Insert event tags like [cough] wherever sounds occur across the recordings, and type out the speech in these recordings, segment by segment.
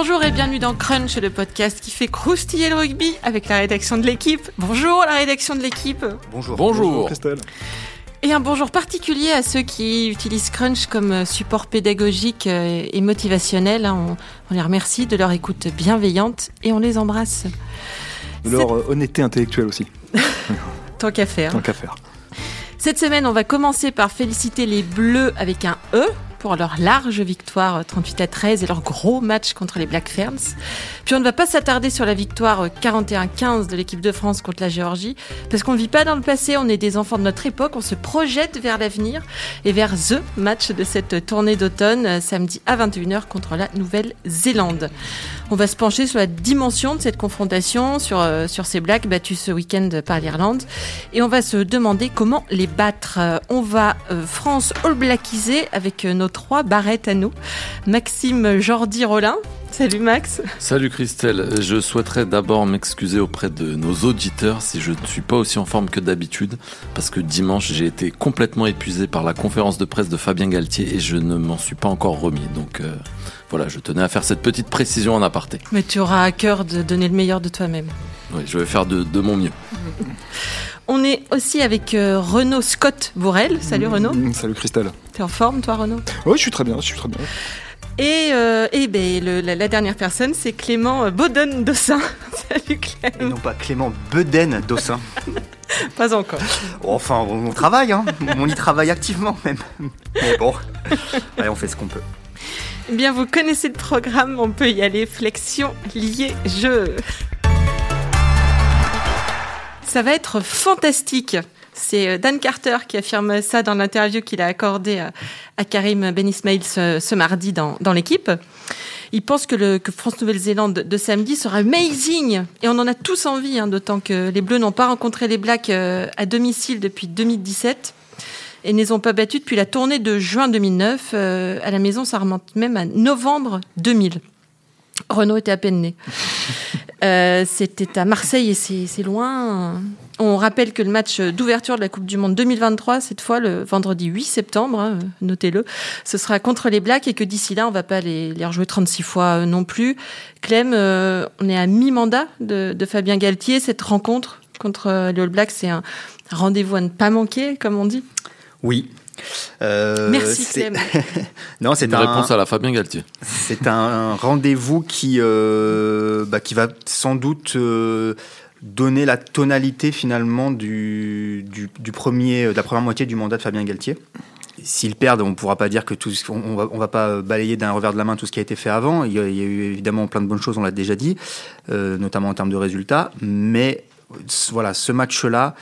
Bonjour et bienvenue dans Crunch, le podcast qui fait croustiller le rugby avec la rédaction de l'équipe. Bonjour la rédaction de l'équipe. Bonjour. Bonjour. Christelle. Et un bonjour particulier à ceux qui utilisent Crunch comme support pédagogique euh, et motivationnel. hein. On, on les remercie de leur écoute bienveillante et on les embrasse. De leur euh, honnêteté intellectuelle aussi, [laughs] Tant qu'à faire. tant qu'à faire. Cette semaine, on va commencer par féliciter les Bleus avec un E pour leur large victoire 38 à 13 et leur gros match contre les Black Ferns. Puis on ne va pas s'attarder sur la victoire 41-15 de l'équipe de France contre la Géorgie, parce qu'on ne vit pas dans le passé, on est des enfants de notre époque, on se projette vers l'avenir et vers THE match de cette tournée d'automne, euh, samedi à 21h contre la Nouvelle-Zélande. On va se pencher sur la dimension de cette confrontation, sur, euh, sur ces Blacks battus ce week-end par l'Irlande, et on va se demander comment les battre. Euh, On va euh, France All Blackiser avec euh, nos trois barrettes à nous. Maxime Jordi Rollin. Salut Max. Salut Christelle, je souhaiterais d'abord m'excuser auprès de nos auditeurs si je ne suis pas aussi en forme que d'habitude, parce que dimanche j'ai été complètement épuisé par la conférence de presse de Fabien Galtier et je ne m'en suis pas encore remis. Donc euh, voilà, je tenais à faire cette petite précision en aparté. Mais tu auras à cœur de donner le meilleur de toi-même. Oui, je vais faire de, de mon mieux. [laughs] On est aussi avec euh, Renaud Scott Bourrel. Salut Renaud. Mm, Salut Christelle. T'es en forme toi Renaud? Oui, je suis très bien, je suis très bien. Et, euh, et ben, le- la, la dernière personne, c'est Clément euh, Baudon Dossin. [laughs] Salut Et Clément. non pas Clément Beden Dossin. [laughs] Pas encore. Enfin, on, on travaille, hein. On y travaille activement même. Mais bon, allez, on fait ce qu'on peut. Eh bien, vous connaissez le programme, on peut y aller. Flexion, lié, jeu. Ça va être fantastique. C'est euh, Dan Carter qui affirme ça dans l'interview qu'il a accordée à, Karim Ben Ismail ce, mardi dans, l'équipe. Il pense que, le, France-Nouvelle-Zélande de samedi sera amazing. Et on en a tous envie, hein, d'autant que les Bleus n'ont pas rencontré les Blacks euh, à domicile depuis 2017 et ne les ont pas battus depuis la tournée de juin 2009. Euh, à la maison, ça remonte même à novembre 2000. Renault était à peine né. Euh, C'était à Marseille et c'est loin. On rappelle que le match d'ouverture de la Coupe du Monde 2023, cette fois le vendredi 8 septembre, hein, notez-le, ce sera contre les Blacks et que d'ici là, on va pas les, rejouer 36 fois euh, non plus. Clem, euh, on est à mi-mandat de, de Fabien Galtier. Cette rencontre contre les All Blacks, c'est un rendez-vous à ne pas manquer, comme on dit? Oui. Euh, Merci Clem. [laughs] non, c'est Une un, réponse à la Fabien Galtier. c'est un rendez-vous qui, euh, bah, qui va sans doute euh, donner la tonalité finalement du, du, du premier, de la première moitié du mandat de Fabien Galtier. S'ils perdent, on ne pourra pas dire que tout, ce- on, va, on va pas balayer d'un revers de la main tout ce qui a été fait avant. Il y a, il y a eu évidemment plein de bonnes choses, on l'a déjà dit, euh, notamment en termes de résultats. Mais voilà, ce match-là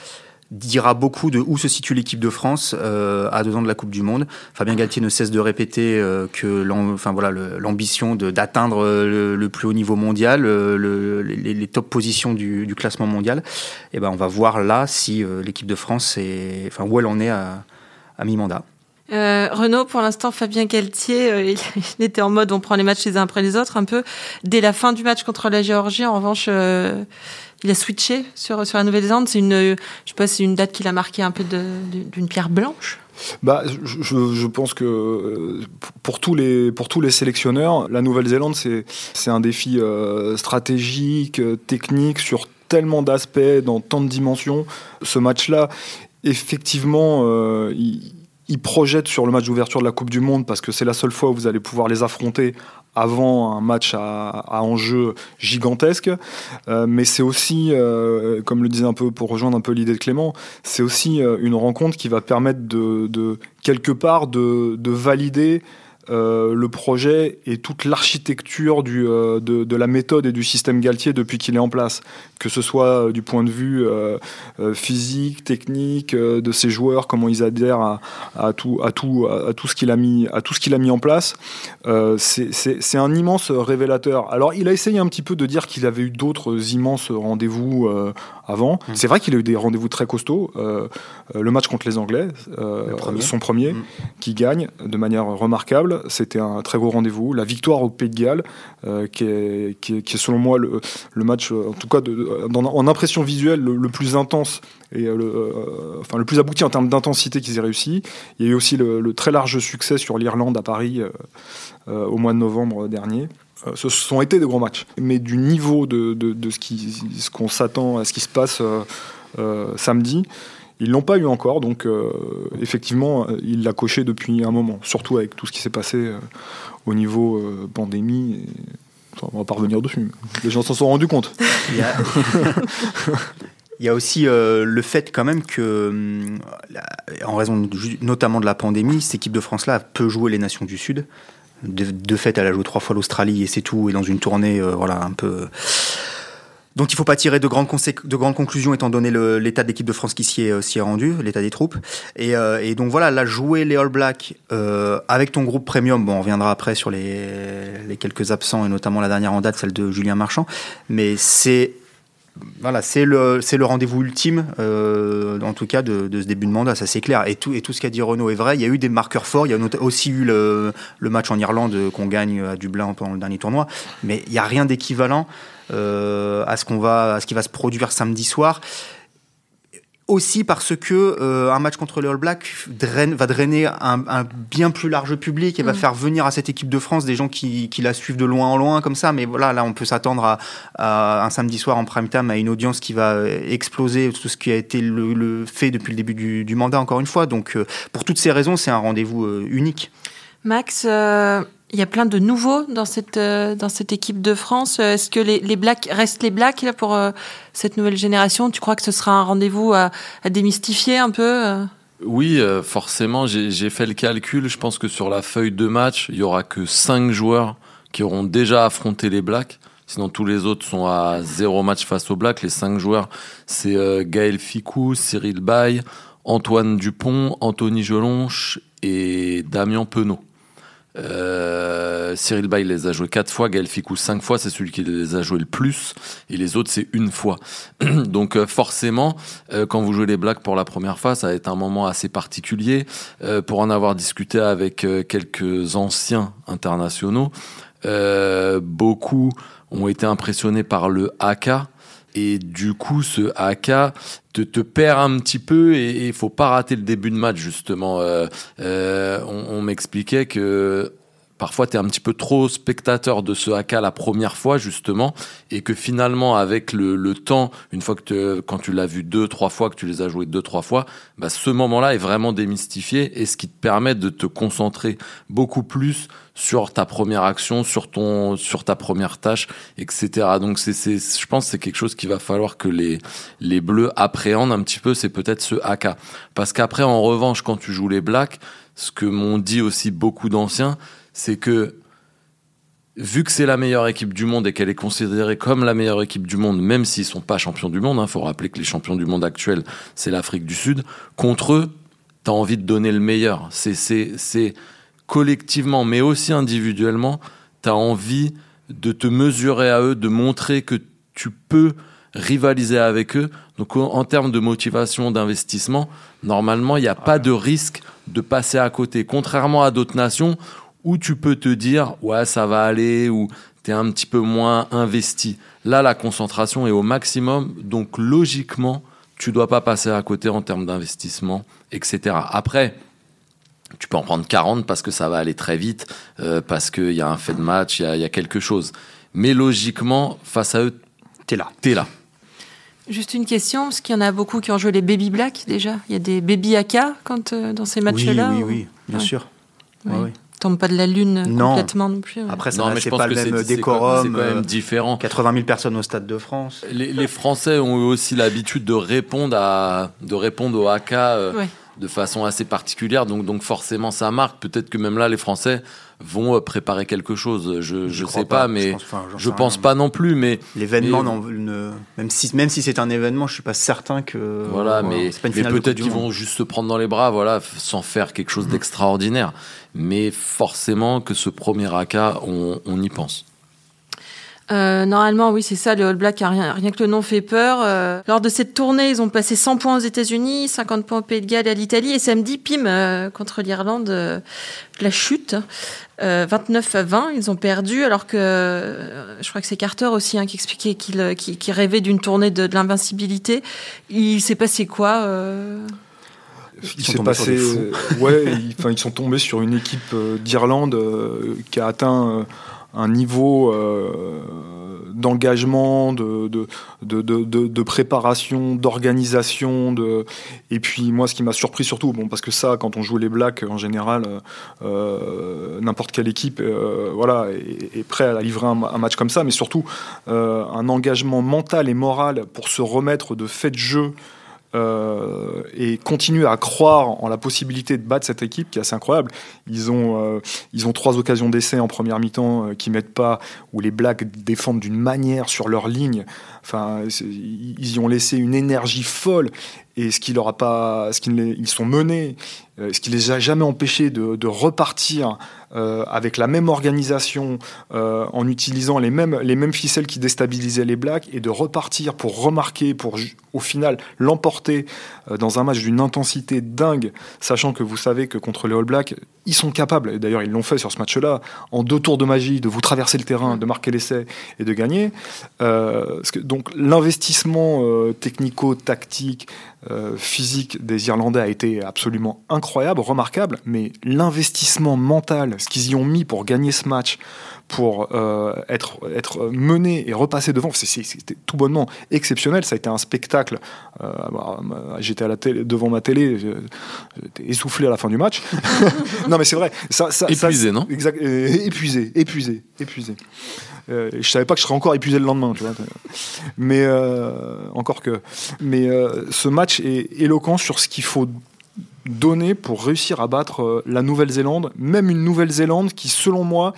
dira beaucoup de où se situe l'équipe de France euh, à deux ans de la Coupe du Monde. Fabien Galtier ne cesse de répéter euh, que enfin, voilà, l'ambition d'atteindre euh, le, plus haut niveau mondial, le- les, top positions du, classement mondial. Et ben, on va voir là si l'équipe de France est, enfin, où elle en est à, mi-mandat. Renaud, pour l'instant, Fabien Galtier, [laughs] il, était en mode on prend les matchs les uns après les autres, un peu. Dès la fin du match contre la Géorgie, en revanche, il a switché sur, sur la Nouvelle-Zélande. C'est une, euh, je sais c'est une date qu'il a marquée un peu d'une pierre blanche. Bah, je, pense que euh, pour tous les pour tous les sélectionneurs, la Nouvelle-Zélande c'est un défi euh, stratégique, technique sur tellement d'aspects, dans tant de dimensions. Ce match-là, effectivement, il, il projette sur le match d'ouverture de la Coupe du Monde parce que c'est la seule fois où vous allez pouvoir les affronter avant un match à, à enjeu gigantesque. Euh, mais c'est aussi, euh, comme le disait un peu pour rejoindre un peu l'idée de Clément, c'est aussi euh, une rencontre qui va permettre de, quelque part de valider euh, le projet et toute l'architecture euh, de, la méthode et du système Galtier depuis qu'il est en place, que ce soit euh, du point de vue physique, technique, de ses joueurs, comment ils adhèrent à, tout, à tout, à, tout ce qu'il a mis, à tout ce qu'il a mis en place. C'est- un immense révélateur. Alors, il a essayé un petit peu de dire qu'il avait eu d'autres immenses rendez-vous avant. Mm. C'est vrai qu'il a eu des rendez-vous très costauds. Euh, euh, le match contre les Anglais, euh, Le premier. son premier, Mm. qui gagne de manière remarquable. C'était un très gros rendez-vous. La victoire au Pays de Galles, euh, qui, est, qui, est, qui est selon moi le, le match, en tout cas de, dans- en impression visuelle, le, le plus intense et le, enfin, le plus abouti en termes d'intensité qu'ils aient réussi. Il y a eu aussi le, très large succès sur l'Irlande à Paris au mois de novembre dernier. Euh, ce sont été de gros matchs. Mais du niveau de, de, ce qu'on s'attend à ce qui se passe samedi, ils l'ont pas eu encore. Donc effectivement, il l'a coché depuis un moment, surtout avec tout ce qui s'est passé au niveau pandémie. on va pas revenir dessus. Les gens s'en sont rendus compte. [laughs] [laughs] Il y a aussi euh, le fait quand même que, hum, en raison notamment de la pandémie, cette équipe de France-là peut jouer les nations du Sud. De, fait, elle a joué trois fois l'Australie et c'est tout, et dans une tournée, euh, voilà, un peu. Donc il ne faut pas tirer de grandes, de grandes conclusions étant donné l'état de l'équipe de France qui s'y est, est, rendu, l'état des troupes. Et, euh, donc voilà, là, jouer les All Blacks avec ton groupe premium, bon, on reviendra après sur les quelques absents et notamment la dernière en date, celle de Julien Marchand, mais c'est voilà, c'est le, le rendez-vous ultime, euh, en tout cas, de, ce début de mandat, ça c'est clair. Et tout, ce qu'a dit Renault est vrai. Il y a eu des marqueurs forts. Il y a aussi eu le, match en Irlande qu'on gagne à Dublin pendant le dernier tournoi. Mais il n'y a rien d'équivalent euh, à ce qui va se produire samedi soir aussi parce que euh, un match contre les All Blacks va drainer un, bien plus large public et va mm. faire venir à cette équipe de France des gens qui, la suivent de loin en loin comme ça. Mais voilà, là, on peut s'attendre à, un samedi soir en prime time à une audience qui va exploser tout ce qui a été le, fait depuis le début du, mandat, encore une fois. Donc, euh, pour toutes ces raisons, c'est un rendez-vous euh, unique. Max, il y a plein de nouveaux dans cette, euh, dans cette équipe de France. Euh, est-ce que les, Blacks restent les Blacks pour euh, cette nouvelle génération? Tu crois que ce sera un rendez-vous à, démystifier un peu Oui, forcément. J'ai fait le calcul. Je pense que sur la feuille de match, il y aura que 5 joueurs qui auront déjà affronté les Blacks. Sinon, tous les autres sont à zéro match face aux Blacks. Les 5 joueurs, c'est Gaël Ficou, Cyril Bay, Antoine Dupont, Anthony Gelonche et Damien Penaud. Euh, Cyril Bay les a joués quatre fois, Gaël Ficou cinq fois, c'est celui qui les a joués le plus, et les autres c'est une fois. [clears throat] Donc euh, forcément, euh, quand vous jouez les Blacks pour la première fois, ça va être un moment assez particulier. pour en avoir discuté avec quelques anciens internationaux, beaucoup ont été impressionnés par le AK et du coup, ce AK te, te perd un petit peu et il faut pas rater le début de match, justement. Euh, euh, on, m'expliquait que parfois tu es un petit peu trop spectateur de ce AK la première fois justement et que finalement avec le, le temps une fois que quand tu l'as vu deux trois fois que tu les as joués deux trois fois bah, ce moment là est vraiment démystifié et ce qui te permet de te concentrer beaucoup plus sur ta première action, sur ton, sur ta première tâche, etc. Donc c'est, c'est, je pense que c'est quelque chose qu'il va falloir que les, les bleus appréhendent un petit peu, c'est peut-être ce AK. Parce qu'après, en revanche, quand tu joues les blacks, ce que m'ont dit aussi beaucoup d'anciens, c'est que vu que c'est la meilleure équipe du monde et qu'elle est considérée comme la meilleure équipe du monde, même s'ils sont pas champions du monde, il hein, faut rappeler que les champions du monde actuels, c'est l'Afrique du Sud, contre eux, tu as envie de donner le meilleur. C'est, c'est, c'est, collectivement, mais aussi individuellement, tu as envie de te mesurer à eux, de montrer que tu peux rivaliser avec eux. Donc en termes de motivation, d'investissement, normalement, il n'y a pas de risque de passer à côté. Contrairement à d'autres nations où tu peux te dire, ouais, ça va aller, ou tu es un petit peu moins investi. Là, la concentration est au maximum, donc logiquement, tu dois pas passer à côté en termes d'investissement, etc. Après, tu peux en prendre 40 parce que ça va aller très vite, euh, parce qu'il y a un fait de match, il y, a, quelque chose. Mais logiquement, face à eux, t'es là. T'es là. Juste une question, parce qu'il y en a beaucoup qui ont joué les Baby Black déjà. Il y a des Baby AK quand, euh, dans ces matchs-là Oui, oui, oui, bien sûr. Ouais. Tombe pas de la lune complètement non plus. Après, ça c'est pas le même décorum. C'est quand, même euh, différent. 80 000 personnes au Stade de France. Les, les Français ont eu aussi l'habitude de répondre à, de répondre au AK de façon assez particulière. Donc, donc forcément, ça marque. Peut-être que même là, les Français vont euh, préparer quelque chose. Je je sais pas, mais je pense, pense pas non plus. Mais l'événement, même si même si c'est un événement, je suis pas certain que voilà. mais, peut-être qu'ils vont juste se prendre dans les bras, voilà, sans faire quelque chose d'extraordinaire. Mais forcément que ce premier AK, on, on y pense. Euh, normalement, oui, c'est ça, le All Black, rien, rien que le nom fait peur. Euh, lors de cette tournée, ils ont passé 100 points aux États-Unis, 50 points au Pays de Galles et à l'Italie, et samedi, pim, euh, contre l'Irlande, la chute. 29 à 20, ils ont perdu, alors que je crois que c'est Carter aussi hein, qui expliquait qu'il rêvait d'une tournée de, de l'invincibilité. Il s'est passé quoi il s'est passé, ouais, ils, ils, sont tombés sur une équipe d'Irlande qui a atteint un niveau d'engagement, de, de, de, de, préparation, d'organisation. De... Et puis moi, ce qui m'a surpris surtout, bon, parce que ça, quand on joue les Blacks, en général, n'importe quelle équipe voilà, est, est, prêt à livrer un, un, match comme ça, mais surtout un engagement mental et moral pour se remettre de fait de jeu euh, et continuer à croire en la possibilité de battre cette équipe qui est assez incroyable. Ils ont, euh, ils ont trois occasions d'essai en première mi-temps euh, qui mettent pas, où les Blacks défendent d'une manière sur leur ligne. Enfin, ils y ont laissé une énergie folle et ce qui leur a pas, ce qu'ils ils sont menés, ce qui les a jamais empêchés de, repartir euh, avec la même organisation, euh, en utilisant les mêmes, les mêmes ficelles qui déstabilisaient les Blacks, et de repartir pour remarquer, pour au final l'emporter euh, dans un match d'une intensité dingue, sachant que vous savez que contre les All Blacks, ils sont capables, et d'ailleurs ils l'ont fait sur ce match-là, en deux tours de magie, de vous traverser le terrain, de marquer l'essai et de gagner. donc l'investissement technico-tactique, physique des Irlandais a été absolument incroyable, remarquable, mais l'investissement mental ce qu'ils y ont mis pour gagner ce match, pour euh, être, être mené et repasser devant, c'était tout bonnement exceptionnel. Ça a été un spectacle. Euh, bah, j'étais à la télé, devant ma télé, j'étais essoufflé à la fin du match. [laughs] non, mais c'est vrai. Ça, épuisé, non? Exact, euh, Épuisé, épuisé, épuisé. Euh, je savais pas que je serais encore épuisé le lendemain, tu vois. Mais encore que. Mais ce match est éloquent sur ce qu'il faut donné pour réussir à battre euh, la Nouvelle-Zélande, même une Nouvelle-Zélande qui, selon moi,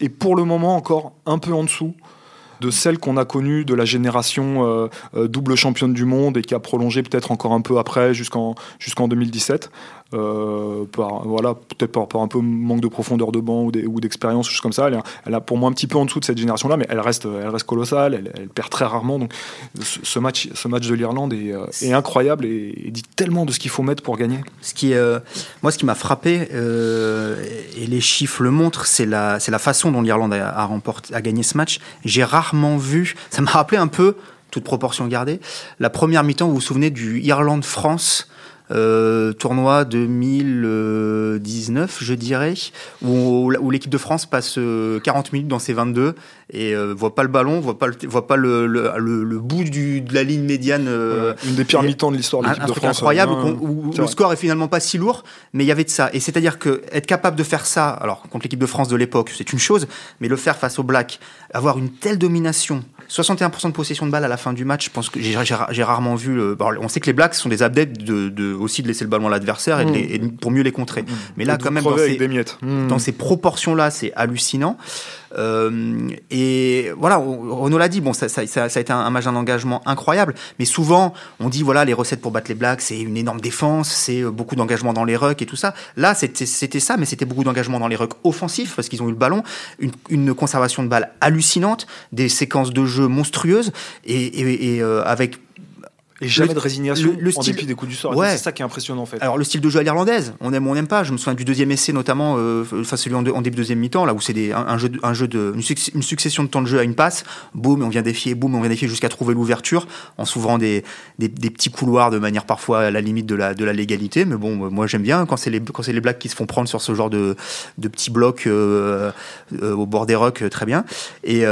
est pour le moment encore un peu en dessous de celle qu'on a connue de la génération euh, euh, double championne du monde et qui a prolongé peut-être encore un peu après jusqu'en jusqu'en 2017. Euh, par, voilà, peut-être par, un peu manque de profondeur de banc ou d'expérience, choses comme ça. Elle, a pour moi un petit peu en dessous de cette génération-là, mais elle reste, elle reste colossale, elle, perd très rarement. Donc ce match, ce match de l'Irlande est, est, incroyable et, dit tellement de ce qu'il faut mettre pour gagner. Ce qui, moi, ce qui m'a frappé, et les chiffres le montrent, c'est la, la façon dont l'Irlande a, a, a gagné ce match. J'ai rarement vu. Ça m'a rappelé un peu, toute proportion gardée, la première mi-temps, vous vous souvenez du Irlande-France euh, tournoi 2019, je dirais, où, où l'équipe de France passe 40 euh, minutes dans ses 22 et euh, voit pas le ballon, voit pas le, voit pas le, le, le, bout du, de la ligne médiane. Euh, une des pires mi-temps de l'histoire de l'équipe de France. incroyable, où, le score est finalement pas si lourd, mais il y avait de ça. Et c'est-à-dire que être capable de faire ça, alors contre l'équipe de France de l'époque, c'est une chose, mais le faire face aux Blacks, avoir une telle domination, 61% de possession de balle à la fin du match, je pense que j'ai rarement vu. on sait que les Blacks sont des adeptes de, de, aussi de laisser le ballon à l'adversaire et, mmh. pour mieux les contrer. Mmh. Mais là, quand même, dans ces, mmh. dans ces proportions-là, c'est hallucinant. Euh, et voilà, Renaud l'a dit, bon, ça, a été un, match d'un engagement incroyable, mais souvent, on dit, voilà, les recettes pour battre les Blacks, c'est une énorme défense, c'est euh, beaucoup d'engagement dans les rucks et tout ça. Là, c'était ça, mais c'était beaucoup d'engagement dans les rucks offensifs, parce qu'ils ont eu le ballon, une, conservation de balles hallucinante, des séquences de jeu monstrueuses, et euh, avec et jamais de résignation le, en dépit des coups du sort. Ouais. C'est ça qui est impressionnant en fait. Alors le style de jeu à l'irlandaise, on aime ou on n'aime pas. Je me souviens du deuxième essai notamment, euh, enfin celui en, en, début deuxième mi-temps, là où c'est un, un, jeu, un jeu de une, succession de temps de jeu à une passe. Boum, on vient défier, boum, on vient défier jusqu'à trouver l'ouverture en s'ouvrant des, des, des, petits couloirs de manière parfois à la limite de la de la légalité. Mais bon, moi j'aime bien quand c'est les quand c'est les Blacks qui se font prendre sur ce genre de de petits blocs euh, euh, au bord des rocks, très bien. Et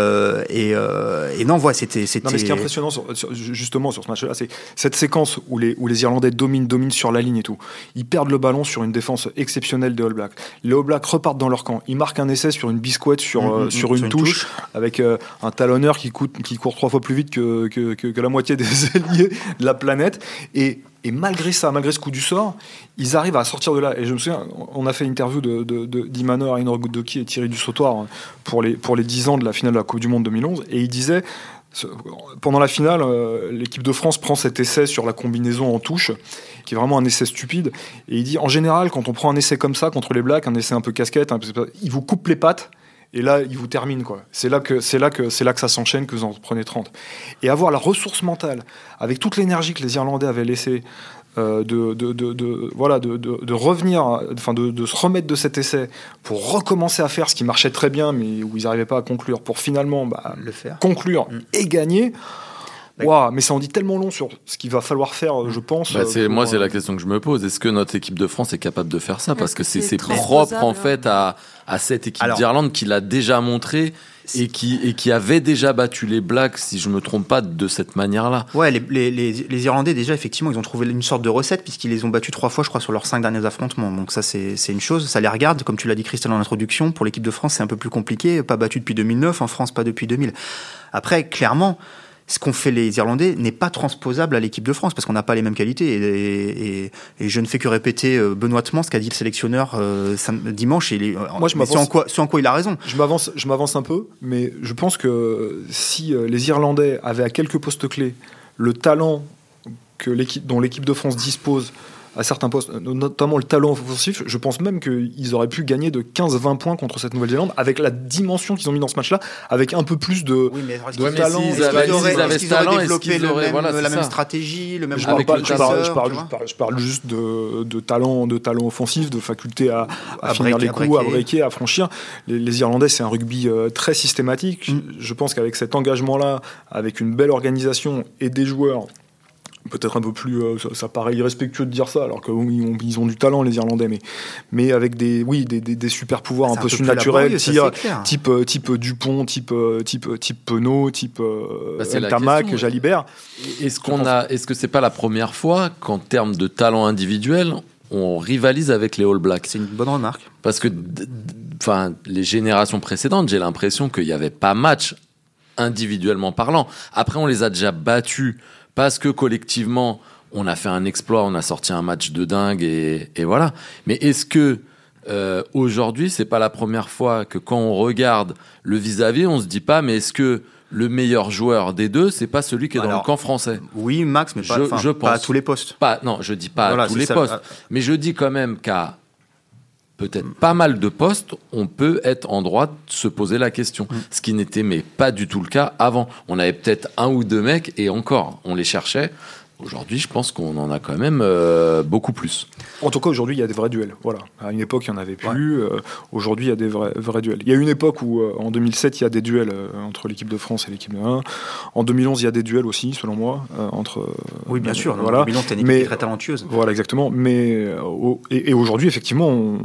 et, et non, voilà, c'était c'était. ce qui est impressionnant sur, justement sur ce match-là, c'est cette séquence où les, où les Irlandais dominent, dominent sur la ligne et tout. Ils perdent le ballon sur une défense exceptionnelle des All Blacks. Les All Blacks repartent dans leur camp. Ils marquent un essai sur une biscotte, sur, mm, euh, mm, sur, une, touche, avec euh, un talonneur qui, coûte, qui court trois fois plus vite que, que, que, la moitié des [laughs] alliés de la planète. Et et malgré ça, malgré ce coup du sort, ils arrivent à sortir de là. Et je me souviens, on a fait une interview de, de, de d'Imanor et Thierry du Sautoir pour les, pour les 10 ans de la finale de la Coupe du Monde 2011. Et il disait pendant la finale, euh, l'équipe de France prend cet essai sur la combinaison en touche, qui est vraiment un essai stupide. Et il dit en général, quand on prend un essai comme ça contre les Blacks, un essai un peu casquette, il vous coupe les pattes. Et là, il vous termine quoi. C'est là que c'est là que c'est là que ça s'enchaîne, que vous en prenez 30. Et avoir la ressource mentale, avec toute l'énergie que les Irlandais avaient laissée euh, de, de, de, voilà, de, revenir, enfin de, se remettre de cet essai pour recommencer à faire ce qui marchait très bien, mais où ils n'arrivaient pas à conclure, pour finalement bah, le faire. conclure mm. et gagner. Wow, mais ça en dit tellement long sur ce qu'il va falloir faire, je pense. Bah, c'est, moi, c'est la question que je me pose. Est-ce que notre équipe de France est capable de faire ça? Parce que c'est, propre, en fait, à, à cette équipe d'Irlande qui l'a déjà montré et qui, et qui avait déjà battu les Blacks, si je me trompe pas, de cette manière-là. Ouais, les, les, les, Irlandais, déjà, effectivement, ils ont trouvé une sorte de recette, puisqu'ils les ont battus trois fois, je crois, sur leurs cinq derniers affrontements. Donc, ça, c'est une chose. Ça les regarde, comme tu l'as dit, Christelle, en introduction. Pour l'équipe de France, c'est un peu plus compliqué. Pas battu depuis 2009, en France, pas depuis 2000. Après, clairement, ce qu'ont fait les Irlandais n'est pas transposable à l'équipe de France parce qu'on n'a pas les mêmes qualités. Et, je ne fais que répéter euh, benoîtement ce qu'a dit le sélectionneur euh, dimanche. Et euh, Moi, je m'avance. En quoi, en quoi il a raison. Je m'avance, je m'avance un peu, mais je pense que si les Irlandais avaient à quelques postes clés le talent que l'équipe, dont l'équipe de France dispose à certains postes, notamment le talent offensif. Je pense même qu'ils auraient pu gagner de 15-20 points contre cette Nouvelle-Zélande avec la dimension qu'ils ont mis dans ce match-là, avec un peu plus de, oui, mais de talent. Ils avaient, ils avaient développé le même, voilà, la même stratégie, le même je, parle, je, parle, je, parle, je, parle, juste de, de, talent, de talent offensif, de faculté à, à, à finir les coups, à breaker, à franchir. Les, les Irlandais, c'est un rugby euh, très systématique. Mm. Je pense qu'avec cet engagement-là, avec une belle organisation et des joueurs peut-être un peu plus, euh, ça, paraît irrespectueux de dire ça, alors qu'ils ont, ils ont du talent les Irlandais, mais, mais avec des, oui, des, des, super pouvoirs un peu surnaturels, type, euh, type Dupont, type, euh, type, type Penaud, type bah, Tamac, Jalibert. Est-ce qu'on a, est-ce que c'est pas la première fois qu'en termes de talent individuel, on rivalise avec les All Blacks? C'est une bonne remarque. Parce que, enfin, les générations précédentes, j'ai l'impression qu'il n'y avait pas match individuellement parlant. Après, on les a déjà battus parce que collectivement, on a fait un exploit, on a sorti un match de dingue et, voilà. Mais est-ce que euh, aujourd'hui, c'est pas la première fois que quand on regarde le vis-à-vis, on se dit pas, mais est-ce que le meilleur joueur des deux, c'est pas celui qui est dans le camp français? Oui, Max, mais pas, je, pense, pas à tous les postes. Pas, non, je dis pas à tous les postes, mais je dis quand même qu'à peut-être pas mal de postes, on peut être en droit de se poser la question. Mm. Ce qui n'était mais pas du tout le cas avant. On avait peut-être un ou deux mecs et encore, on les cherchait. Aujourd'hui, je pense qu'on en a quand même euh, beaucoup plus. En tout cas, aujourd'hui, il y a des vrais duels. Voilà. À une époque, il n'y en avait plus. Euh, aujourd'hui, il y a des vrais, vrais, duels. Il y a une époque où, euh, en 2007, il y a des duels entre l'équipe de France et l'équipe de 1. En 2011, il y a des duels aussi, selon moi, entre. oui, bien sûr. Voilà. En 2011, une équipe Mais, très talentueuse. Voilà, exactement. Mais et, aujourd'hui, effectivement, on,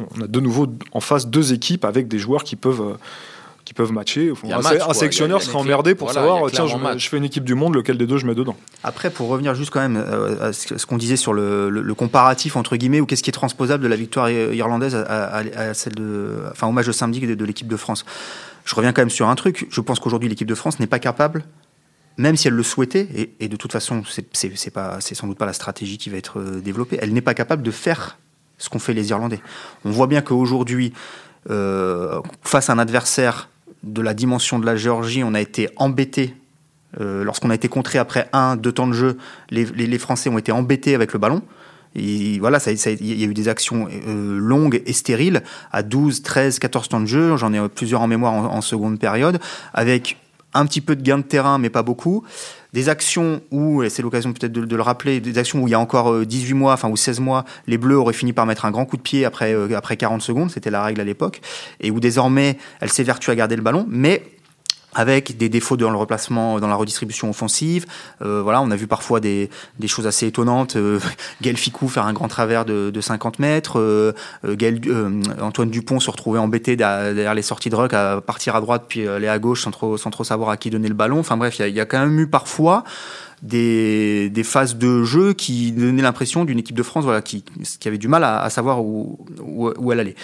on, a de nouveau en face deux équipes avec des joueurs qui peuvent qui peuvent matcher. un, sélectionneur serait emmerdé pour savoir tiens, je, fais une équipe du monde, lequel des deux je mets dedans. Après, pour revenir juste quand même euh, à ce qu'on disait sur le, comparatif entre guillemets ou qu'est-ce qui est transposable de la victoire irlandaise à, celle de, enfin au match de samedi de, l'équipe de France. Je reviens quand même sur un truc. Je pense qu'aujourd'hui l'équipe de France n'est pas capable même si elle le souhaitait, et, de toute façon, c'est pas, c'est sans doute pas la stratégie qui va être euh, développée, elle n'est pas capable de faire ce qu'ont fait les Irlandais. On voit bien qu'aujourd'hui, euh, face à un adversaire de la dimension de la Géorgie, on a été embêté. Euh, lorsqu'on a été contré après un, deux temps de jeu, les, Français ont été embêtés avec le ballon. Voilà, il y a eu des actions euh, longues et stériles à 12, 13, 14 temps de jeu. J'en ai plusieurs en mémoire en, seconde période, avec un petit peu de gain de terrain, mais pas beaucoup. Des actions où, et c'est l'occasion peut-être de, le rappeler, des actions où il y a encore 18 euh, mois, enfin ou 16 mois, les Bleus auraient fini par mettre un grand coup de pied après, après 40 secondes, c'était la règle à l'époque, et où désormais elle s'évertue à garder le ballon, mais avec des défauts dans le replacement, dans la redistribution offensive. Euh, voilà, on a vu parfois des, choses assez étonnantes. Euh, [laughs] Gaël Ficou faire un grand travers de, de 50 mètres. Euh, euh, Antoine Dupont se retrouver embêté derrière les sorties de ruck à partir à droite puis aller à gauche sans trop, sans trop savoir à qui donner le ballon. Enfin bref, il y, a quand même eu parfois des, phases de jeu qui donnaient l'impression d'une équipe de France qui, avait du mal à, à savoir où, où, où, elle allait.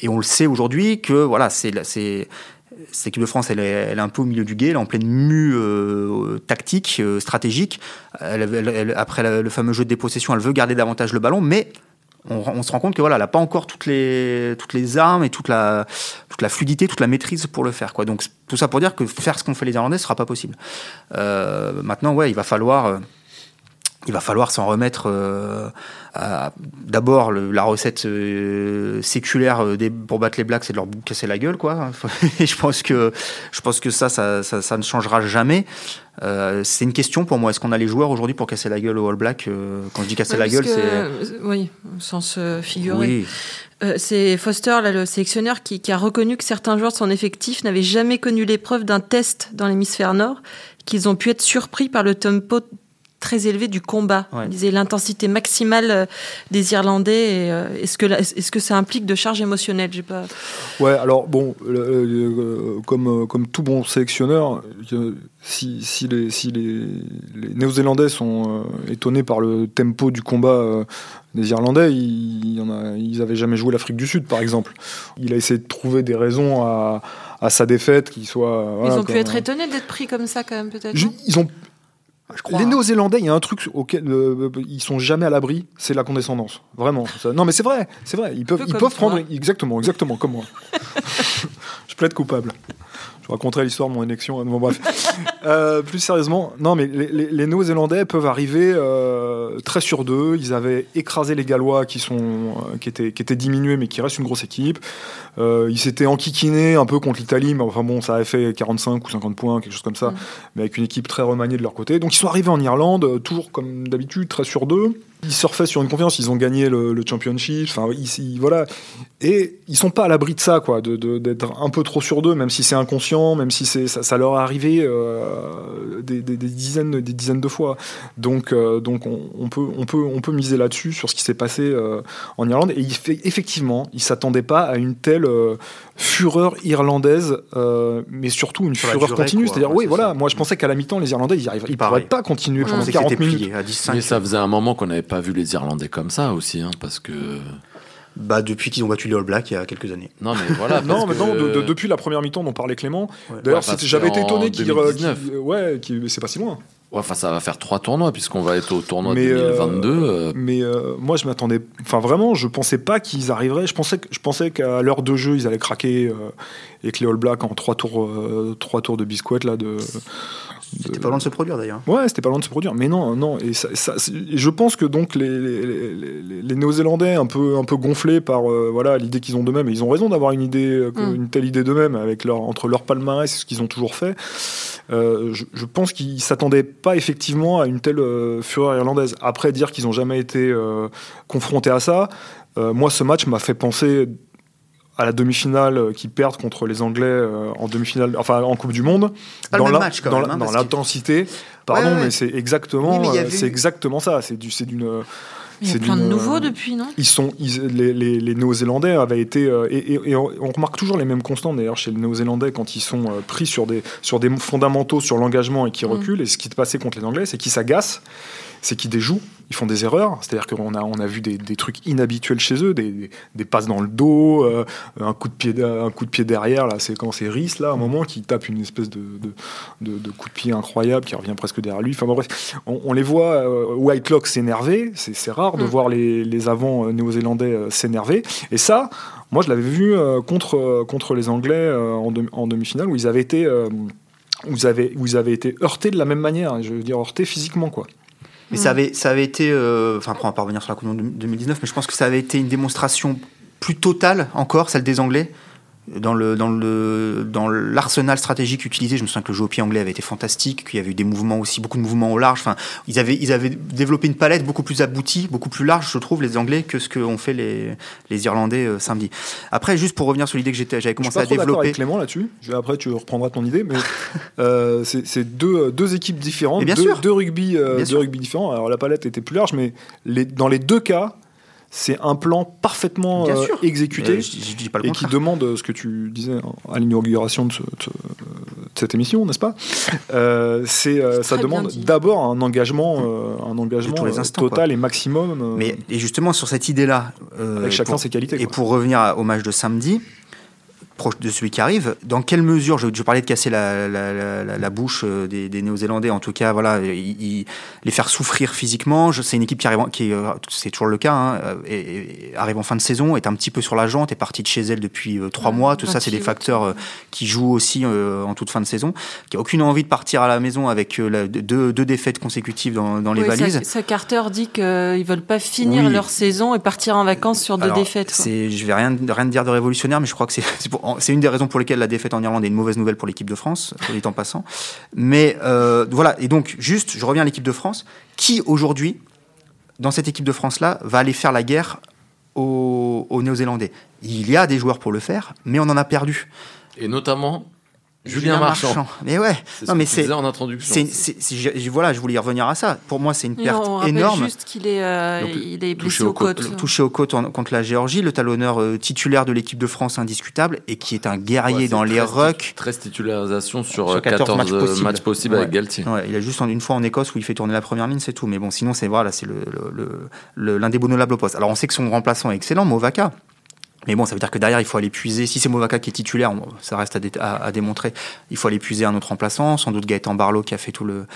Et on le sait aujourd'hui que voilà, c'est cette équipe de France, elle est, un peu au milieu du guet, elle est en pleine mue euh, tactique, euh, stratégique. après le fameux jeu de dépossession, elle veut garder davantage le ballon, mais on, se rend compte que voilà, elle n'a pas encore toutes les, armes et toute la, toute la fluidité, toute la maîtrise pour le faire. Quoi. Donc tout ça pour dire que faire ce qu'ont fait les Irlandais ne sera pas possible. Euh, maintenant, ouais, il va falloir il va falloir s'en remettre euh, d'abord la recette euh, séculaire euh, des, pour battre les Blacks, c'est de leur casser la gueule, quoi. [laughs] Et je pense que je pense que ça, ça, ça, ne changera jamais. c'est une question pour moi. Est-ce qu'on a les joueurs aujourd'hui pour casser la gueule au All Black Quand je dis casser la gueule, c'est oui, au sens figuré. c'est Foster, là, le sélectionneur, qui, qui, a reconnu que certains joueurs de son effectif n'avaient jamais connu l'épreuve d'un test dans l'hémisphère nord, qu'ils ont pu être surpris par le tempo très élevé du combat. Ouais. Disait l'intensité maximale euh, des Irlandais. et, euh, Est-ce que, est-ce que ça implique de charge émotionnelle? J'ai pas. Ouais, alors bon, euh, comme, euh, comme tout bon sélectionneur, si, si les, si les, les Néo-Zélandais sont euh, étonnés par le tempo du combat euh, des Irlandais, il, il y en a, ils n'avaient jamais joué l'Afrique du Sud, par exemple. Il a essayé de trouver des raisons à, à sa défaite qui soit. voilà, Ils ont pu être étonnés d'être pris comme ça, quand même, peut-être. Ils ont Je crois. les hein. Néo-Zélandais, il y a un truc auquel euh, ils sont jamais à l'abri, c'est la condescendance. Vraiment. Ça- non, mais c'est vrai, c'est vrai. Ils peuvent, peu ils peuvent prendre exactement, exactement comme moi. [laughs] je plaide coupable. Je raconterai l'histoire de mon élection. Bon, bref. Euh, plus sérieusement, non, mais les, les- les Néo-Zélandais peuvent arriver euh, très sur deux. Ils avaient écrasé les Gallois qui sont, euh, qui étaient, qui étaient diminués, mais qui restent une grosse équipe. Euh, ils s'étaient enquiquinés un peu contre l'Italie, mais enfin bon, ça avait fait 45 ou 50 points, quelque chose comme ça Mm. mais avec une équipe très remaniée de leur côté. Donc ils sont arrivés en Irlande, euh, toujours comme d'habitude, très sur deux. Ils surfaient sur une confiance, ils ont gagné le, le championship, enfin voilà. Et ils sont pas à l'abri de ça, quoi, de- de- d'être un peu trop sur deux, même si c'est inconscient, même si c'est ça, ça leur est arrivé euh, des, des- des dizaines, des dizaines de fois. Donc, euh, donc on, on peut, on peut, on peut miser là-dessus sur ce qui s'est passé en Irlande. Et il fait, effectivement, ils s'attendaient pas à une telle euh, fureur irlandaise, euh, mais surtout une fureur durée, continue. quoi. C'est-à-dire, Ouais, oui, voilà, ça. moi je pensais qu'à la mi-temps, les Irlandais, ils y arriveraient, ils Pareil. pourraient pas continuer pendant pensais que 40 c'était minutes. plié à 10-5. Mais ça faisait un moment qu'on n'avait pas vu les Irlandais comme ça aussi, hein, parce que. Bah, depuis qu'ils ont battu les All Blacks il y a quelques années. Non, mais voilà. [laughs] Non, mais non, que- de- de- depuis la première mi-temps dont parlait Clément. Ouais. D'ailleurs, Ouais, parce j'avais été étonné qu'il. 2019. qu'il- Ouais, qu'il- c'est pas si loin. Ouais, enfin, ça va faire trois tournois, puisqu'on va être au tournoi Mais, euh, 2022. euh, Mais euh, moi, je m'attendais. Enfin, vraiment, je pensais pas qu'ils arriveraient. Je pensais, que- je pensais qu'à l'heure de jeu, ils allaient craquer euh, et que les All Blacks en trois tours, euh, trois tours de biscuit là de. C'était de- pas loin de se produire d'ailleurs. Ouais, c'était pas loin de se produire. Mais non, non. Et, ça, ça- c'est- et je pense que donc les, les, les- les- les Néo-Zélandais, un peu, un peu gonflés par euh, voilà l'idée qu'ils ont d'eux-mêmes, et ils ont raison d'avoir une idée, euh, Mm. une telle idée d'eux-mêmes avec leur entre leur palmarès et ce qu'ils ont toujours fait. Euh, je, je pense qu'ils s'attendaient pas effectivement à une telle euh, fureur irlandaise. Après dire qu'ils ont jamais été euh, confrontés à ça, euh, moi ce match m'a fait penser à la demi-finale euh, qu'ils perdent contre les Anglais euh, en demi-finale, enfin en Coupe du Monde. Pas le même la- match, quand dans même, la- hein, dans l'intensité. Pardon, Ouais, ouais. mais c'est exactement, Oui, euh, c'est eu- exactement ça. C'est du, c'est d'une. Il y a c'est plein de nouveaux depuis, non? Ils sont, ils- les, les, les Néo-Zélandais avaient été et, et- et on, remarque toujours les mêmes constantes d'ailleurs chez les Néo-Zélandais quand ils sont pris sur des sur des fondamentaux sur l'engagement et qui Mm. reculent. Et ce qui s'est passé contre les Anglais, c'est qu'ils s'agacent, c'est qu'ils déjouent, ils font des erreurs. C'est-à-dire qu'on a on a vu des, des trucs inhabituels chez eux, des, des, des passes dans le dos, euh, un coup de pied un coup de pied derrière. Là, c'est quand c'est Rhys là, à un moment qui tape une espèce de, de, de- de coup de pied incroyable qui revient presque derrière lui. Enfin bon, bref, on, on les voit. euh, Whitelock s'énerver, c'est c'est rare de Mm. voir les, les avants euh, néo-zélandais euh, s'énerver. Et ça, moi, je l'avais vu contre, contre les Anglais en, en demi-finale où ils avaient été. où ils, avaient, où ils avaient été heurtés de la même manière, hein, je veux dire heurtés physiquement quoi. Mais ça avait, ça avait été. euh, Enfin, après, on va pas revenir sur la Coupe du Monde 2019, mais je pense que ça avait été une démonstration plus totale encore, celle des Anglais. Dans le dans le dans l'arsenal stratégique utilisé, je me souviens que le jeu au pied anglais avait été fantastique, qu'il y avait eu des mouvements aussi, beaucoup de mouvements au large. Enfin, ils avaient ils avaient développé une palette beaucoup plus aboutie, beaucoup plus large, je trouve, les Anglais que ce qu'ont fait les les Irlandais euh, samedi. Après, juste pour revenir sur l'idée que j'étais, j'avais Je suis commencé pas à trop développer. avec Clément là-dessus. Après, tu reprendras ton idée, mais [laughs] euh, c'est deux, deux équipes différentes, bien deux, sûr. deux rugby, euh, Bien deux sûr. rugby différents. Alors la palette était plus large, mais les, dans les deux cas, c'est un plan parfaitement Bien euh, sûr. exécuté. Euh, je, je dis pas le et qui demande euh, ce que tu disais à l'inauguration de, ce- de ce- de cette émission, n'est-ce pas [laughs] Euh, C'est euh, ça demande d'abord un engagement, euh, un engagement tous les euh, instants, total et maximum, euh, Mais et justement sur cette idée-là, euh, avec chacun pour- ses qualités. Et quoi. pour revenir à- au match de samedi, proche de celui qui arrive, dans quelle mesure, je, je parlais de casser la, la- la- bouche euh, des, des Néo-Zélandais, en tout cas, voilà, les faire souffrir physiquement. C'est une équipe qui arrive, qui euh, c'est toujours le cas, hein, euh, et- et arrive en fin de saison, est un petit peu sur la jante, est partie de chez elle depuis trois mois. Tout ça, c'est des 28. facteurs qui jouent aussi en toute fin de saison. Qui a aucune envie de partir à la maison avec deux, deux défaites consécutives dans, dans les Oui, valises. ça, ça, Carter dit qu'ils veulent pas finir Oui. leur saison et partir en vacances sur deux Alors, défaites. C'est, je vais rien, rien dire de révolutionnaire, mais je crois que c'est, [laughs] c'est, pour- c'est une des raisons pour lesquelles la défaite en Irlande est une mauvaise nouvelle pour l'équipe de France, pour les temps passants. Mais euh, voilà, et donc juste, je reviens à l'équipe de France. Qui aujourd'hui, dans cette équipe de France-là, va aller faire la guerre aux, aux Néo-Zélandais? Il y a des joueurs pour le faire, mais on en a perdu. Et notamment, Julien, Marchand. Mais ouais. Non, mais c'est. en introduction. c'est- c'est- c'est- je- voilà, je voulais y revenir à ça. Pour moi, c'est une perte on rappelle énorme. juste qu'il est, euh, Donc, il est blessé touché aux côtes. côtes. touché aux côtes en- contre la Géorgie, le talonneur euh, titulaire de l'équipe de France indiscutable et qui est un guerrier Ouais, dans les 13 rucks. 13 titularisations sur, Sur euh, 14 14 matchs euh, possibles. matchs possibles avec. Galtier. Ouais, il a juste une fois en Écosse où il fait tourner la première ligne, c'est tout. Mais bon, sinon, c'est voilà, c'est le, le- le- le- l'indéboulonnable au poste. Alors, on sait que son remplaçant est excellent, Movaka. Mais bon, ça veut dire que derrière, il faut aller puiser. Si c'est Movaka qui est titulaire, ça reste à, dé- à- à démontrer. Il faut aller puiser un autre remplaçant, sans doute Gaëtan Barlow qui a fait tout le,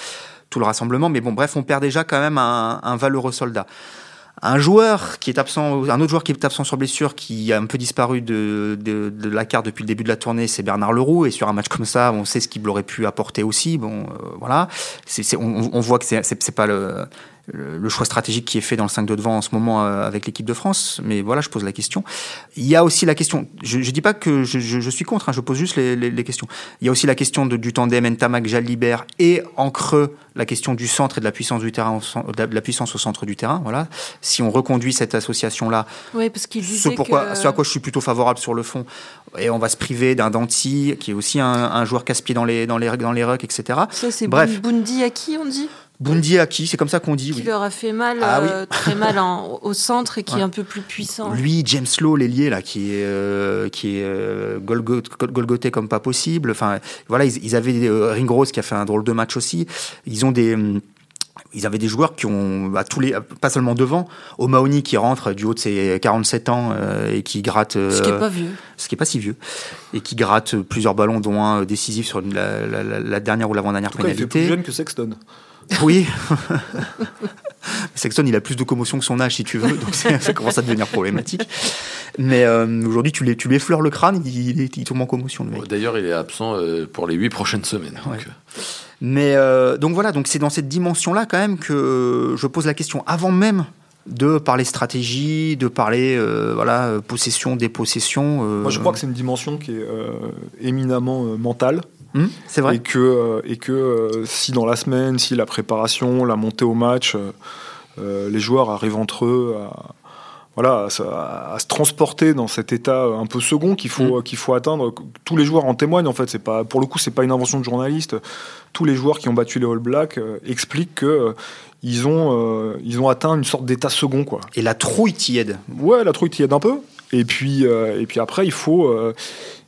rassemblement. Mais bon, bref, on perd déjà quand même un, un valeureux soldat. Un joueur qui est absent, un autre joueur qui est absent sur blessure, qui a un peu disparu de, la carte depuis le début de la tournée, c'est Bernard Leroux. Et sur un match comme ça, on sait ce qu'il aurait pu apporter aussi. Bon, euh, voilà. On, on voit que c'est pas le, le, choix stratégique qui est fait dans le 5 de devant en ce moment euh, avec l'équipe de France. Mais voilà, je pose la question. Il y a aussi la question. Je, je dis pas que je, je, je suis contre. hein, je pose juste les, les, les questions. Il y a aussi la question de, du tandem Ntamak Jalibert et en creux la question du centre et de la puissance du terrain, au de la- puissance au centre du terrain. Voilà. Si on reconduit cette association là, Oui, parce qu'il ce, pourquoi, que... ce à quoi je suis plutôt favorable sur le fond. Et on va se priver d'un Danti, qui est aussi un, un joueur casse-pied dans les, dans, les, dans les rucks, etc. Ça, c'est Bref. À qui on dit? Bundy à qui C'est comme ça qu'on dit. Qui oui. leur a fait mal, Ah oui. euh, très mal en- au centre et qui Ouais. est un peu plus puissant. Lui, James Lowe, l'ailier, là, qui est, euh, qui est euh, golgo- gol- golgoté comme pas possible. Enfin, voilà, ils, ils avaient euh, Ring Rose qui a fait un drôle de match aussi. Ils ont des. hum, Ils avaient des joueurs qui ont, à tous les, pas seulement devant, O'Mahony qui rentre du haut de ses 47 ans euh, et qui gratte, euh, Ce qui est pas vieux. ce qui est pas si vieux, et qui gratte plusieurs ballons, dont un décisif sur la, la- la- la dernière ou l'avant-dernière tout cas, il fait plus pénalité. jeune que Sexton. [laughs] Oui. [laughs] Sexton, il a plus de commotion que son âge, si tu veux, donc ça commence à devenir problématique. Mais euh, aujourd'hui, tu, lui- tu lui effleures le crâne, il, il, est- il tombe en commotion. D'ailleurs, il est absent euh, pour les 8 prochaines semaines. donc, Ouais. Mais euh, donc voilà, donc c'est dans cette dimension-là quand même que je pose la question avant même de parler stratégie, de parler euh, voilà possession, dépossession. euh, Moi, je crois que c'est une dimension qui est euh, éminemment euh, mentale. Hum, c'est vrai. Et que, euh, et que euh, si dans la semaine, si la préparation, la montée au match, euh, les joueurs arrivent entre eux à, voilà, à, se- à se transporter dans cet état un peu second qu'il faut, qu'il faut atteindre. Tous les joueurs en témoignent en fait. C'est pas, pour le coup, c'est pas une invention de journaliste. Tous les joueurs qui ont battu les All Blacks euh, expliquent que euh, ils ont, euh, ils ont atteint une sorte d'état second quoi. Et la trouille t'y aide. Ouais, la trouille t'y aide un peu. Et puis, et puis après, il faut,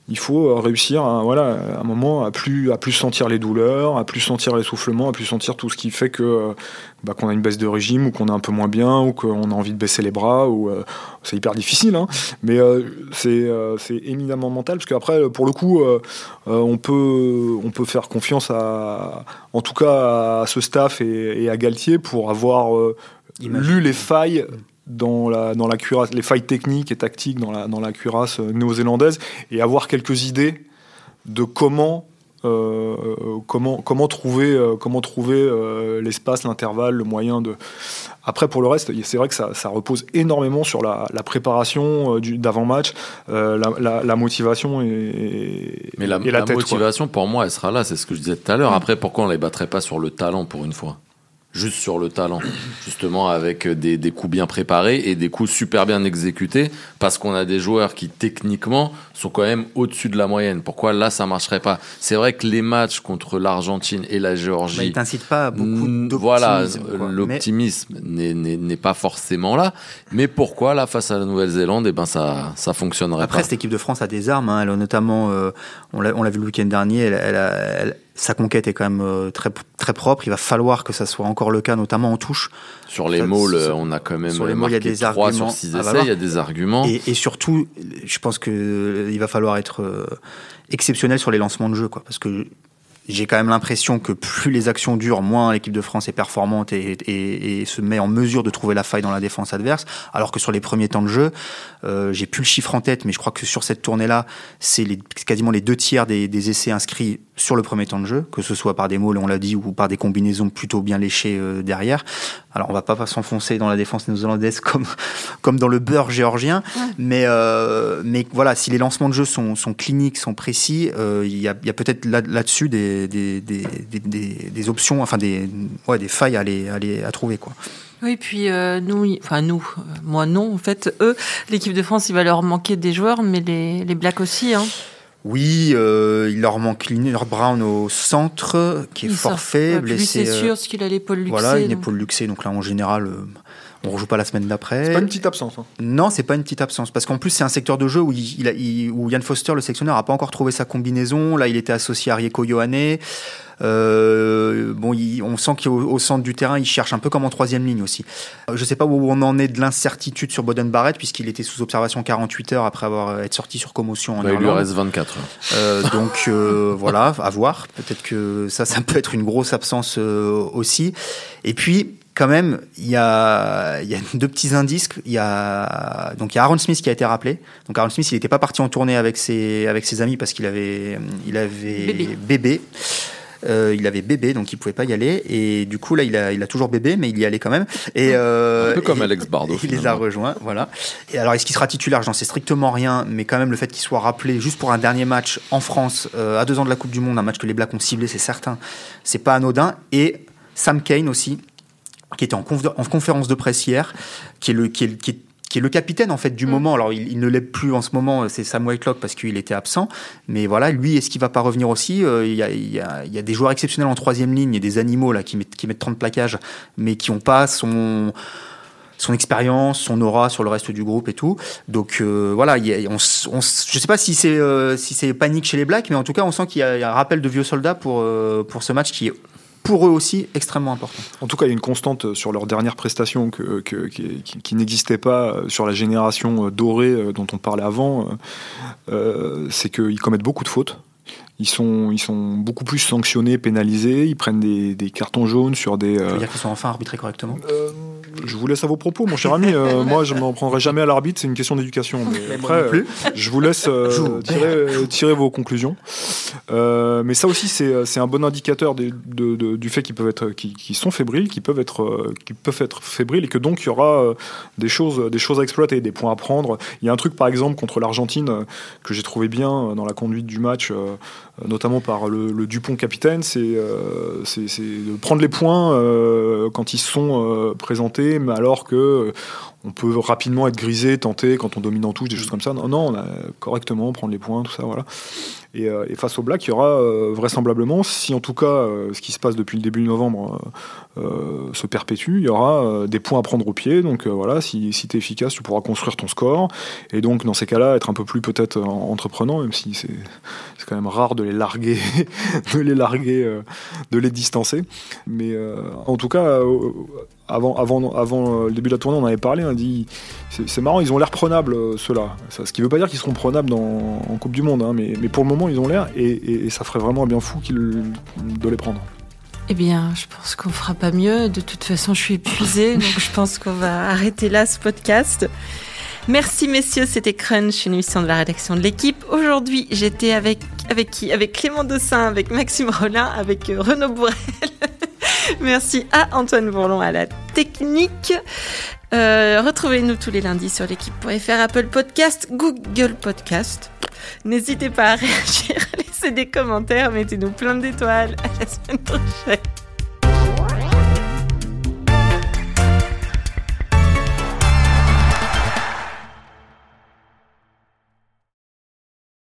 il faut euh, réussir à, voilà, à un moment à plus, à plus sentir les douleurs, à plus sentir l'essoufflement, à plus sentir tout ce qui fait que euh, bah, qu'on a une baisse de régime ou qu'on est un peu moins bien ou qu'on a envie de baisser les bras. ou euh, C'est hyper difficile, hein. mais euh, c'est euh, c'est éminemment mental parce qu'après, pour le coup, on, peut, on peut faire confiance à, en tout cas à ce staff et, et à Galtier pour avoir lu les failles dans la, dans la cuirasse, les failles techniques et tactiques dans la, dans la cuirasse euh, néo-zélandaise et avoir quelques idées de comment, euh, comment, comment trouver, euh, comment trouver euh, l'espace, l'intervalle, le moyen de. Après, pour le reste, c'est vrai que ça, ça repose énormément sur la, la préparation euh, d'avant-match, euh, la, la- la motivation et, Mais la, et quoi. motivation, pour moi, elle sera là. C'est ce que je disais tout à l'heure. Après, pourquoi on les battrait pas sur le talent pour une fois? Juste sur le talent. Justement, avec des, des coups bien préparés et des coups super bien exécutés. Parce qu'on a des joueurs qui, techniquement, sont quand même au-dessus de la moyenne. Pourquoi là, ça marcherait pas? C'est vrai que les matchs contre l'Argentine et la Bah, Géorgie. il t'incite pas à beaucoup d'optimisme. Voilà, quoi. Mais- l'optimisme n'est- n'est n'est pas forcément là. Mais pourquoi là, face à la Nouvelle-Zélande, eh ben ça, ça fonctionnerait Après, pas? cette équipe de France a des armes. hein. Elle a notamment, euh, on l'a on l'a vu le week-end dernier, elle, elle a- elle- sa conquête est quand même euh, très, très propre. Il va falloir que ça soit encore le cas, notamment en touche. Sur les ça- on a quand même sur les mauls, il y a des 3 arguments sur 6 à essais, il y a des arguments. Et, et surtout, je pense que euh, va falloir être euh, exceptionnel sur les lancements de jeu, quoi, parce que j'ai quand même l'impression que plus les actions durent, moins l'équipe de France est performante et, et- et se met en mesure de trouver la faille dans la défense adverse. Alors que sur les premiers temps de jeu, euh, j'ai plus le chiffre en tête, mais je crois que sur cette tournée-là, c'est quasiment les deux tiers des, des essais inscrits sur le premier temps de jeu, que ce soit par des mots, on l'a dit, ou par des combinaisons plutôt bien léchées euh, derrière. Alors on va pas s'enfoncer dans la défense néo-zélandaise [laughs] comme, comme dans le beurre géorgien, mais, euh, mais voilà, si les lancements de jeu sont, sont cliniques, sont précis, euh, il y a, il y a peut-être là- là-dessus des, des, des, des, des- des options, enfin des, ouais, des failles à, les, à, les- à trouver. Quoi. Oui, puis euh, nous, enfin nous, euh, moi non, en fait, eux, l'équipe de France, il va leur manquer des joueurs, mais les, les Blacks aussi. Hein. Oui, euh, il leur manque Liner Brown au centre, qui est Il fort sort. Ouais, lui, c'est, euh, sûr, parce qu'il a l'épaule luxée. Voilà, une donc- épaule luxée, donc là en général, on rejoue pas la semaine d'après. C'est pas une petite absence. hein. Non, c'est pas une petite absence, parce qu'en plus c'est un secteur de jeu où, il, il a- il- où Yann Foster, le sélectionneur, a pas encore trouvé sa combinaison. Là, il était associé à Rieko Ioane. Euh, bon, il- on sent qu'au au centre du terrain, il cherche un peu comme en troisième ligne aussi. Euh, Je sais pas où on en est de l'incertitude sur Boden Barrett, puisqu'il était sous observation 48 heures après avoir euh, été sorti sur commotion en Bah, il lui reste 24 heures. Euh, donc euh, [laughs] voilà, à voir. Peut-être que ça, ça peut être une grosse absence euh, aussi. Et puis, quand même, il y a, il y a deux petits indices. Il y a donc il y a Aaron Smith qui a été rappelé. Donc Aaron Smith, il n'était pas parti en tournée avec ses avec ses amis parce qu'il avait il avait Bébé. bébé. Euh, il avait bébé, donc il pouvait pas y aller. Et du coup, là, il a, il a toujours bébé, mais il y allait quand même. Et, euh, Un peu comme et- Alex Bardot, [laughs] Il les a rejoints, voilà. Et alors, est-ce qu'il sera titulaire? J'en sais strictement rien, mais quand même, le fait qu'il soit rappelé juste pour un dernier match en France, euh, à deux ans de la Coupe du Monde, un match que les Blacks ont ciblé, c'est certain, c'est pas anodin. Et Sam Kane aussi, qui était en, conf- en conférence de presse hier, qui est le, qui est, le- qui est- qui est le capitaine en fait du Mm. moment. Alors il, il ne l'est plus en ce moment, c'est Sam Whitelock parce qu'il était absent. Mais voilà, lui, est-ce qu'il va pas revenir aussi? Euh, Il y, a, il y a- il y a des joueurs exceptionnels en troisième ligne et des animaux là qui mettent, qui mettent 30 plaquages, mais qui n'ont pas son son expérience, son aura sur le reste du groupe et tout. Donc euh, voilà, il y a- on, s- on s- je sais pas si c'est euh, si c'est panique chez les Blacks, mais en tout cas on sent qu'il y, a il y a un rappel de vieux soldats pour euh, pour ce match qui est pour eux aussi extrêmement important. En tout cas, il y a une constante sur leur dernière prestation que, que- qui, n'existait pas euh, sur la génération euh, dorée euh, dont on parlait avant. euh, euh, c'est qu'ils commettent beaucoup de fautes. Ils sont, ils sont beaucoup plus sanctionnés, pénalisés. Ils prennent des, des cartons jaunes sur des. Euh, veux dire qu'ils sont enfin arbitrés correctement? euh, je vous laisse à vos propos, mon cher ami. Euh, [laughs] moi, je m'en prendrai jamais à l'arbitre. C'est une question d'éducation. Mais après, euh, je vous laisse euh, tirer, tirer vos conclusions. Euh, mais ça aussi, c'est un bon indicateur des- de- de- du fait qu'ils peuvent être, qu'ils qu'ils sont fébriles, qu'ils peuvent être, qu'ils peuvent être fébriles, et que donc il y aura des choses, des choses à exploiter, des points à prendre. Il y a un truc, par exemple, contre l'Argentine que j'ai trouvé bien dans la conduite du match, euh, notamment par le, Dupont capitaine, c'est euh, c'est- de prendre les points euh, quand ils sont euh, présentés, mais alors que euh, on peut rapidement être grisé, tenté quand on domine en touche, des choses comme ça. Non, non, on a correctement prendre les points, tout ça, voilà. Et, euh, et face au Black, il y aura euh, vraisemblablement, si en tout cas euh, ce qui se passe depuis le début novembre euh, euh, se perpétue, il y aura des points à prendre au pied. Donc voilà, si, si tu es efficace, tu pourras construire ton score. Et donc dans ces cas-là, être un peu plus peut-être entreprenant, même si c'est quand même rare de les larguer, [laughs] de les larguer, de les distancer. Mais en tout cas, avant, avant, avant euh, le début de la tournée, on avait parlé, on a dit c'est marrant, ils ont l'air prenables euh, ceux-là. Ce qui veut pas dire qu'ils seront prenables dans, en Coupe du Monde, hein, mais, mais pour le moment ils ont l'air et, et- et ça ferait vraiment un bien fou de les prendre. Eh bien, je pense qu'on fera pas mieux. De toute façon, je suis épuisée, [laughs] donc je pense qu'on va arrêter là ce podcast. Merci messieurs, c'était Crunch, une émission de la rédaction de l'équipe. Aujourd'hui, j'étais avec avec qui? Avec Clément Dossin, avec Maxime Rollin, avec euh, Renaud Bourrel. [laughs] Merci à Antoine Bourlon à la technique. Euh, Retrouvez-nous tous les lundis sur l'équipe.fr, Apple Podcast, Google Podcast. N'hésitez pas à [laughs] réagir, laissez des commentaires, mettez-nous plein d'étoiles. À la semaine prochaine.